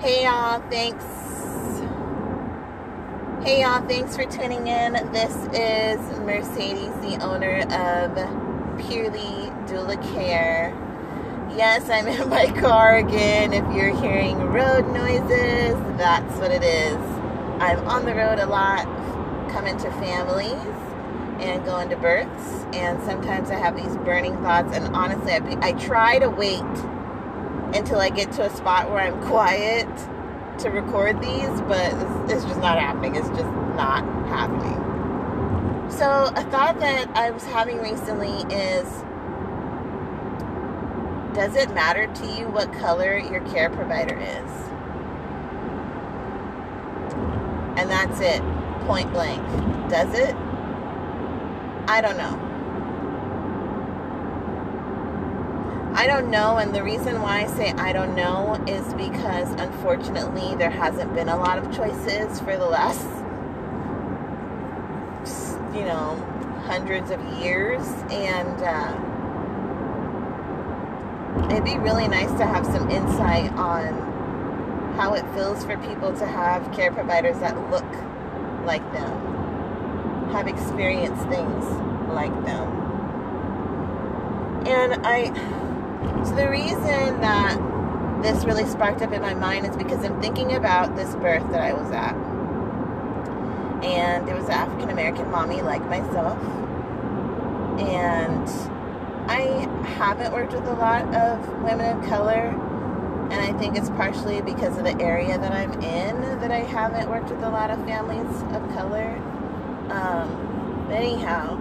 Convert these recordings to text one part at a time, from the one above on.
Hey y'all, thanks. Hey y'all, thanks for tuning in. This is Mercedes, the owner of Purely Doula Care. Yes, I'm in my car again. If you're hearing road noises, that's what it is. I'm on the road a lot, coming to families and going to births, and sometimes I have these burning thoughts. And honestly, I, I try to wait until I get to a spot where I'm quiet to record these, but it's, it's just not happening. It's just not happening. So, a thought that I was having recently is Does it matter to you what color your care provider is? And that's it, point blank. Does it? I don't know. I don't know, and the reason why I say I don't know is because unfortunately there hasn't been a lot of choices for the last, you know, hundreds of years, and uh, it'd be really nice to have some insight on how it feels for people to have care providers that look like them, have experienced things like them. And I so the reason that this really sparked up in my mind is because I'm thinking about this birth that I was at. And it was an African American mommy like myself. And I haven't worked with a lot of women of color. And I think it's partially because of the area that I'm in that I haven't worked with a lot of families of color. Um, anyhow,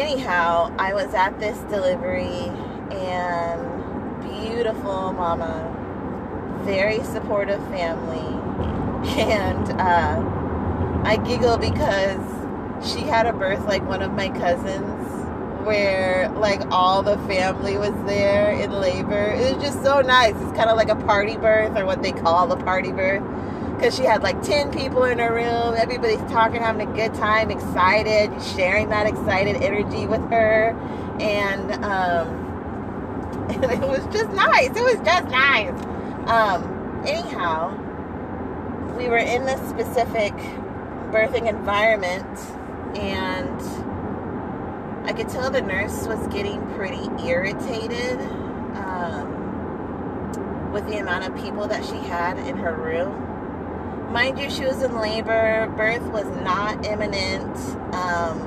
anyhow, I was at this delivery and beautiful mama, very supportive family. And uh, I giggle because she had a birth like one of my cousins where like all the family was there in labor. It was just so nice. It's kind of like a party birth or what they call a party birth because she had like 10 people in her room. Everybody's talking, having a good time, excited, sharing that excited energy with her. And, um, and it was just nice. It was just nice. Um, anyhow, we were in this specific birthing environment and I could tell the nurse was getting pretty irritated um, with the amount of people that she had in her room mind you, she was in labor. Birth was not imminent. Um,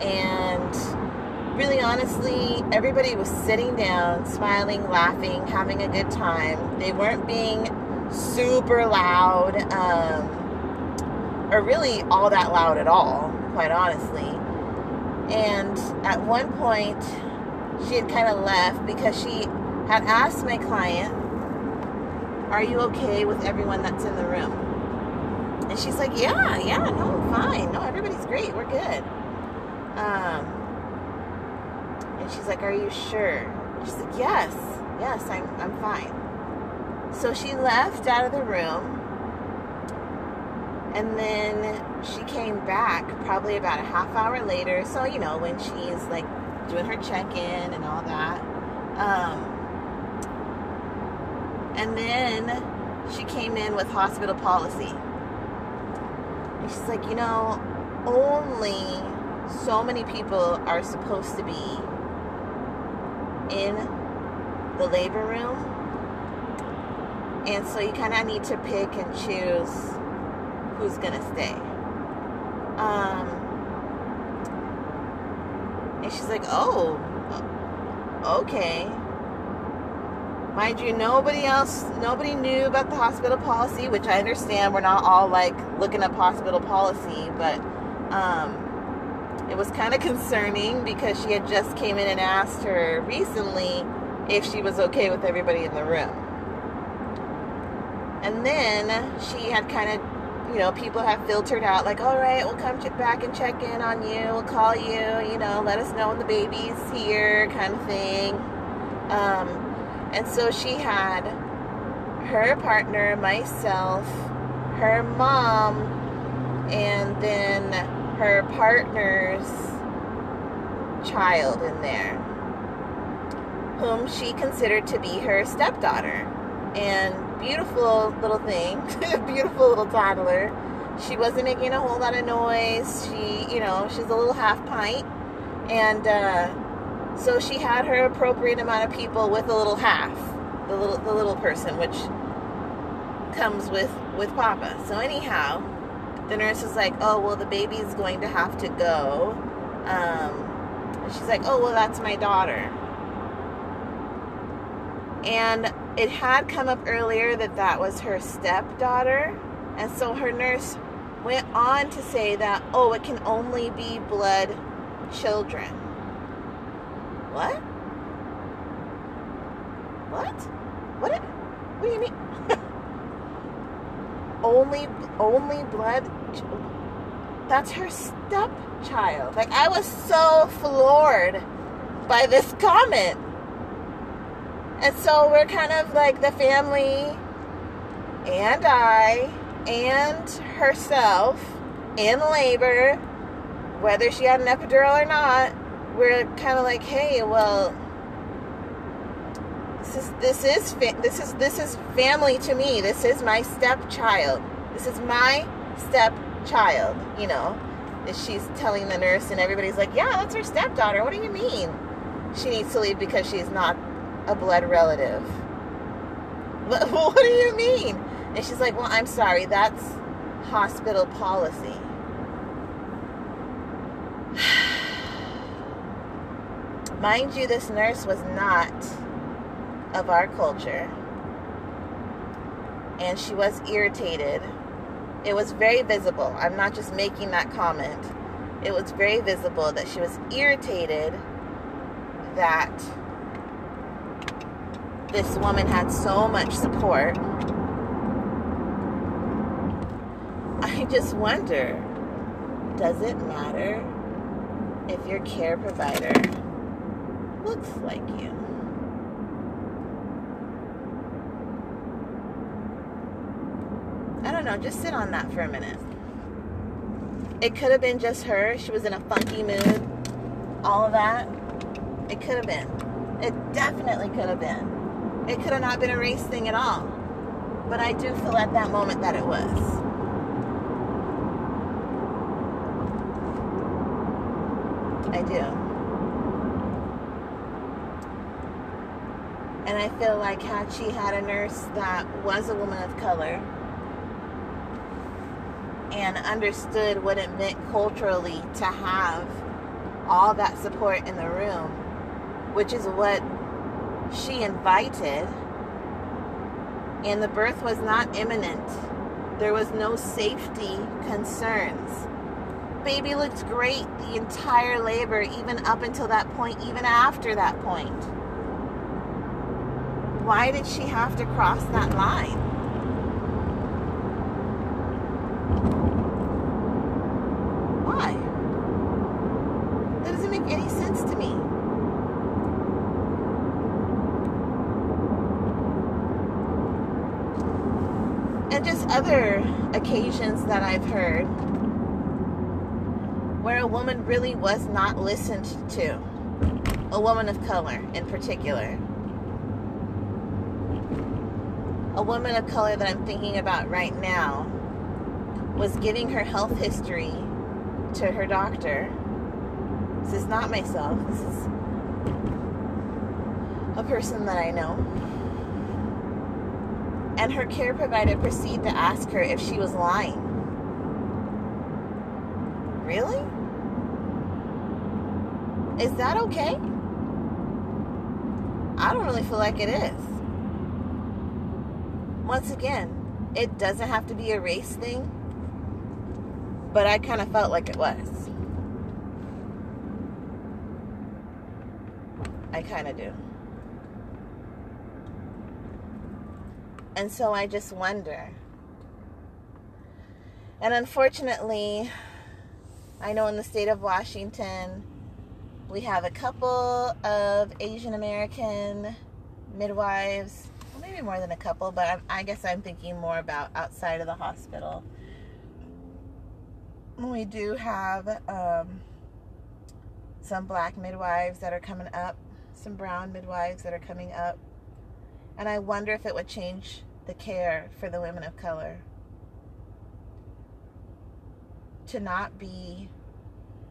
and really honestly, everybody was sitting down, smiling, laughing, having a good time. They weren't being super loud um, or really all that loud at all, quite honestly. And at one point, she had kind of left because she had asked my client are you okay with everyone that's in the room? And she's like, Yeah, yeah, no, I'm fine. No, everybody's great. We're good. Um, and she's like, Are you sure? She's like, Yes, yes, I'm, I'm fine. So she left out of the room. And then she came back probably about a half hour later. So, you know, when she's like doing her check in and all that. Um, and then she came in with hospital policy. And she's like, you know, only so many people are supposed to be in the labor room. And so you kind of need to pick and choose who's going to stay. Um, and she's like, oh, okay. Mind you, nobody else, nobody knew about the hospital policy, which I understand. We're not all like looking up hospital policy, but um, it was kind of concerning because she had just came in and asked her recently if she was okay with everybody in the room. And then she had kind of, you know, people have filtered out like, all right, we'll come back and check in on you. We'll call you, you know, let us know when the baby's here, kind of thing. Um, and so she had her partner, myself, her mom, and then her partner's child in there. whom she considered to be her stepdaughter. And beautiful little thing, beautiful little toddler. She wasn't making a whole lot of noise. She, you know, she's a little half pint. And uh, so she had her appropriate amount of people with a little half, the little the little person, which comes with with Papa. So anyhow, the nurse was like, "Oh well, the baby's going to have to go." Um, and she's like, "Oh well, that's my daughter." And it had come up earlier that that was her stepdaughter, and so her nurse went on to say that, "Oh, it can only be blood children." What? What? What? What do you mean? only only blood that's her stepchild like i was so floored by this comment and so we're kind of like the family and i and herself in labor whether she had an epidural or not we're kind of like hey well this is this is this is this is family to me. This is my stepchild. This is my stepchild. You know, she's telling the nurse, and everybody's like, "Yeah, that's her stepdaughter." What do you mean? She needs to leave because she's not a blood relative. What, what do you mean? And she's like, "Well, I'm sorry. That's hospital policy." Mind you, this nurse was not of our culture. And she was irritated. It was very visible. I'm not just making that comment. It was very visible that she was irritated that this woman had so much support. I just wonder does it matter if your care provider looks like you? I don't know, just sit on that for a minute. It could have been just her. She was in a funky mood. All of that. It could have been. It definitely could have been. It could have not been a race thing at all. But I do feel at that moment that it was. I do. And I feel like had she had a nurse that was a woman of color, and understood what it meant culturally to have all that support in the room, which is what she invited. And the birth was not imminent. There was no safety concerns. Baby looked great the entire labor, even up until that point, even after that point. Why did she have to cross that line? Why? That doesn't make any sense to me. And just other occasions that I've heard where a woman really was not listened to, a woman of color in particular. A woman of color that I'm thinking about right now was giving her health history to her doctor. This is not myself, this is a person that I know and her care provider proceeded to ask her if she was lying. Really? Is that okay? I don't really feel like it is. Once again, it doesn't have to be a race thing, but I kind of felt like it was. I kind of do. And so I just wonder. And unfortunately, I know in the state of Washington, we have a couple of Asian American midwives, maybe more than a couple, but I, I guess I'm thinking more about outside of the hospital. We do have um, some black midwives that are coming up some brown midwives that are coming up. And I wonder if it would change the care for the women of color. To not be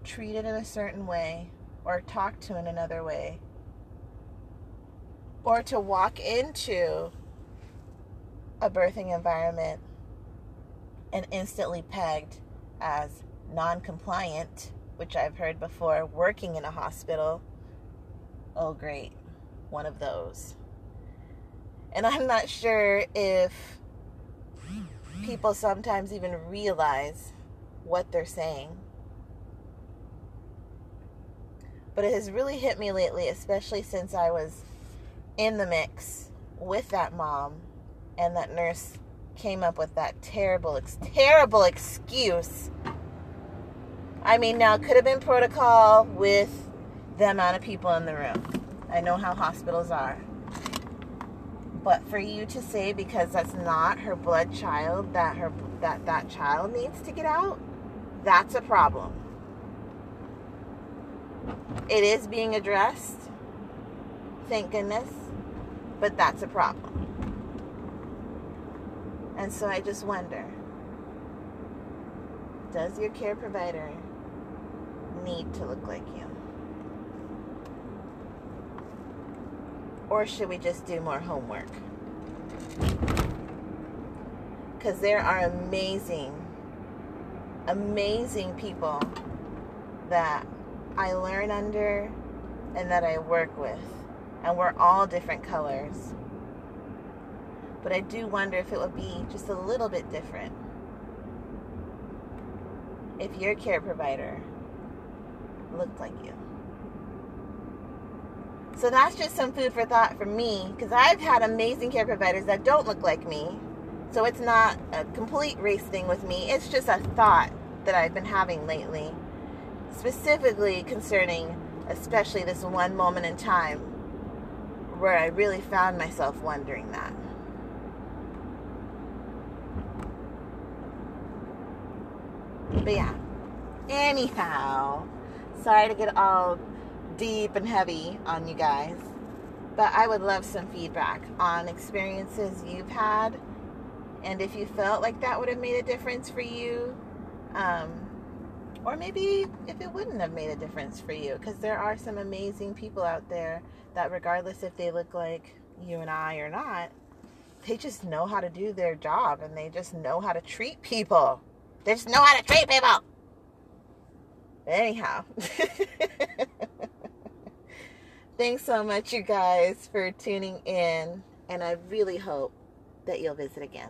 treated in a certain way or talked to in another way. Or to walk into a birthing environment and instantly pegged as non compliant, which I've heard before, working in a hospital. Oh, great. One of those. And I'm not sure if people sometimes even realize what they're saying. But it has really hit me lately, especially since I was in the mix with that mom and that nurse came up with that terrible, terrible excuse. I mean, now it could have been protocol with the amount of people in the room. I know how hospitals are. But for you to say because that's not her blood child that her that that child needs to get out, that's a problem. It is being addressed. Thank goodness. But that's a problem. And so I just wonder does your care provider need to look like you? Or should we just do more homework? Because there are amazing, amazing people that I learn under and that I work with. And we're all different colors. But I do wonder if it would be just a little bit different if your care provider looked like you. So that's just some food for thought for me because I've had amazing care providers that don't look like me. So it's not a complete race thing with me. It's just a thought that I've been having lately, specifically concerning, especially this one moment in time where I really found myself wondering that. But yeah, anyhow, sorry to get all deep and heavy on you guys, but I would love some feedback on experiences you've had and if you felt like that would have made a difference for you. Um, or maybe if it wouldn't have made a difference for you, because there are some amazing people out there that, regardless if they look like you and I or not, they just know how to do their job and they just know how to treat people. They just know how to treat people. Anyhow. Thanks so much, you guys, for tuning in. And I really hope that you'll visit again.